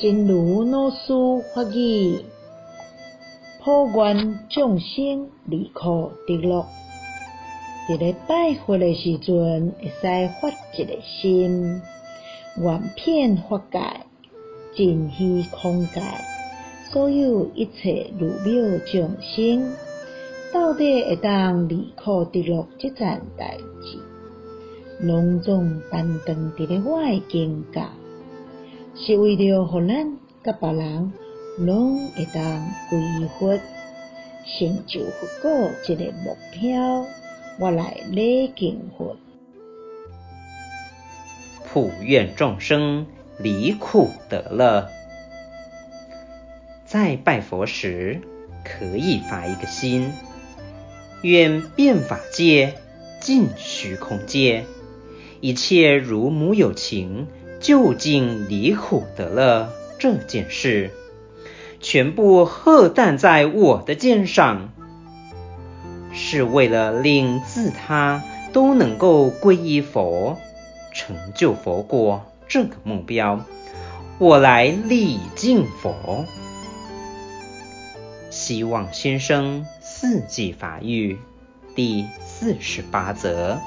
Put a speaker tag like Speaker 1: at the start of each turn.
Speaker 1: 真如老师法语，普愿众生离苦得乐。伫咧拜佛的时阵，会使发一个心，愿遍法界，尽虚空界，所有一切如母众生，到底会当离苦得乐这件代志，拢总担当伫咧我的境界。是为了互咱甲别人拢会当皈依佛，成就佛果这个目标，我来礼敬佛。
Speaker 2: 普愿众生离苦得乐，在拜佛时可以发一个心，愿变法界，尽虚空界，一切如母有情。究竟离苦得乐这件事，全部荷担在我的肩上，是为了令自他都能够皈依佛，成就佛果这个目标，我来礼敬佛。希望先生四季法语第四十八则。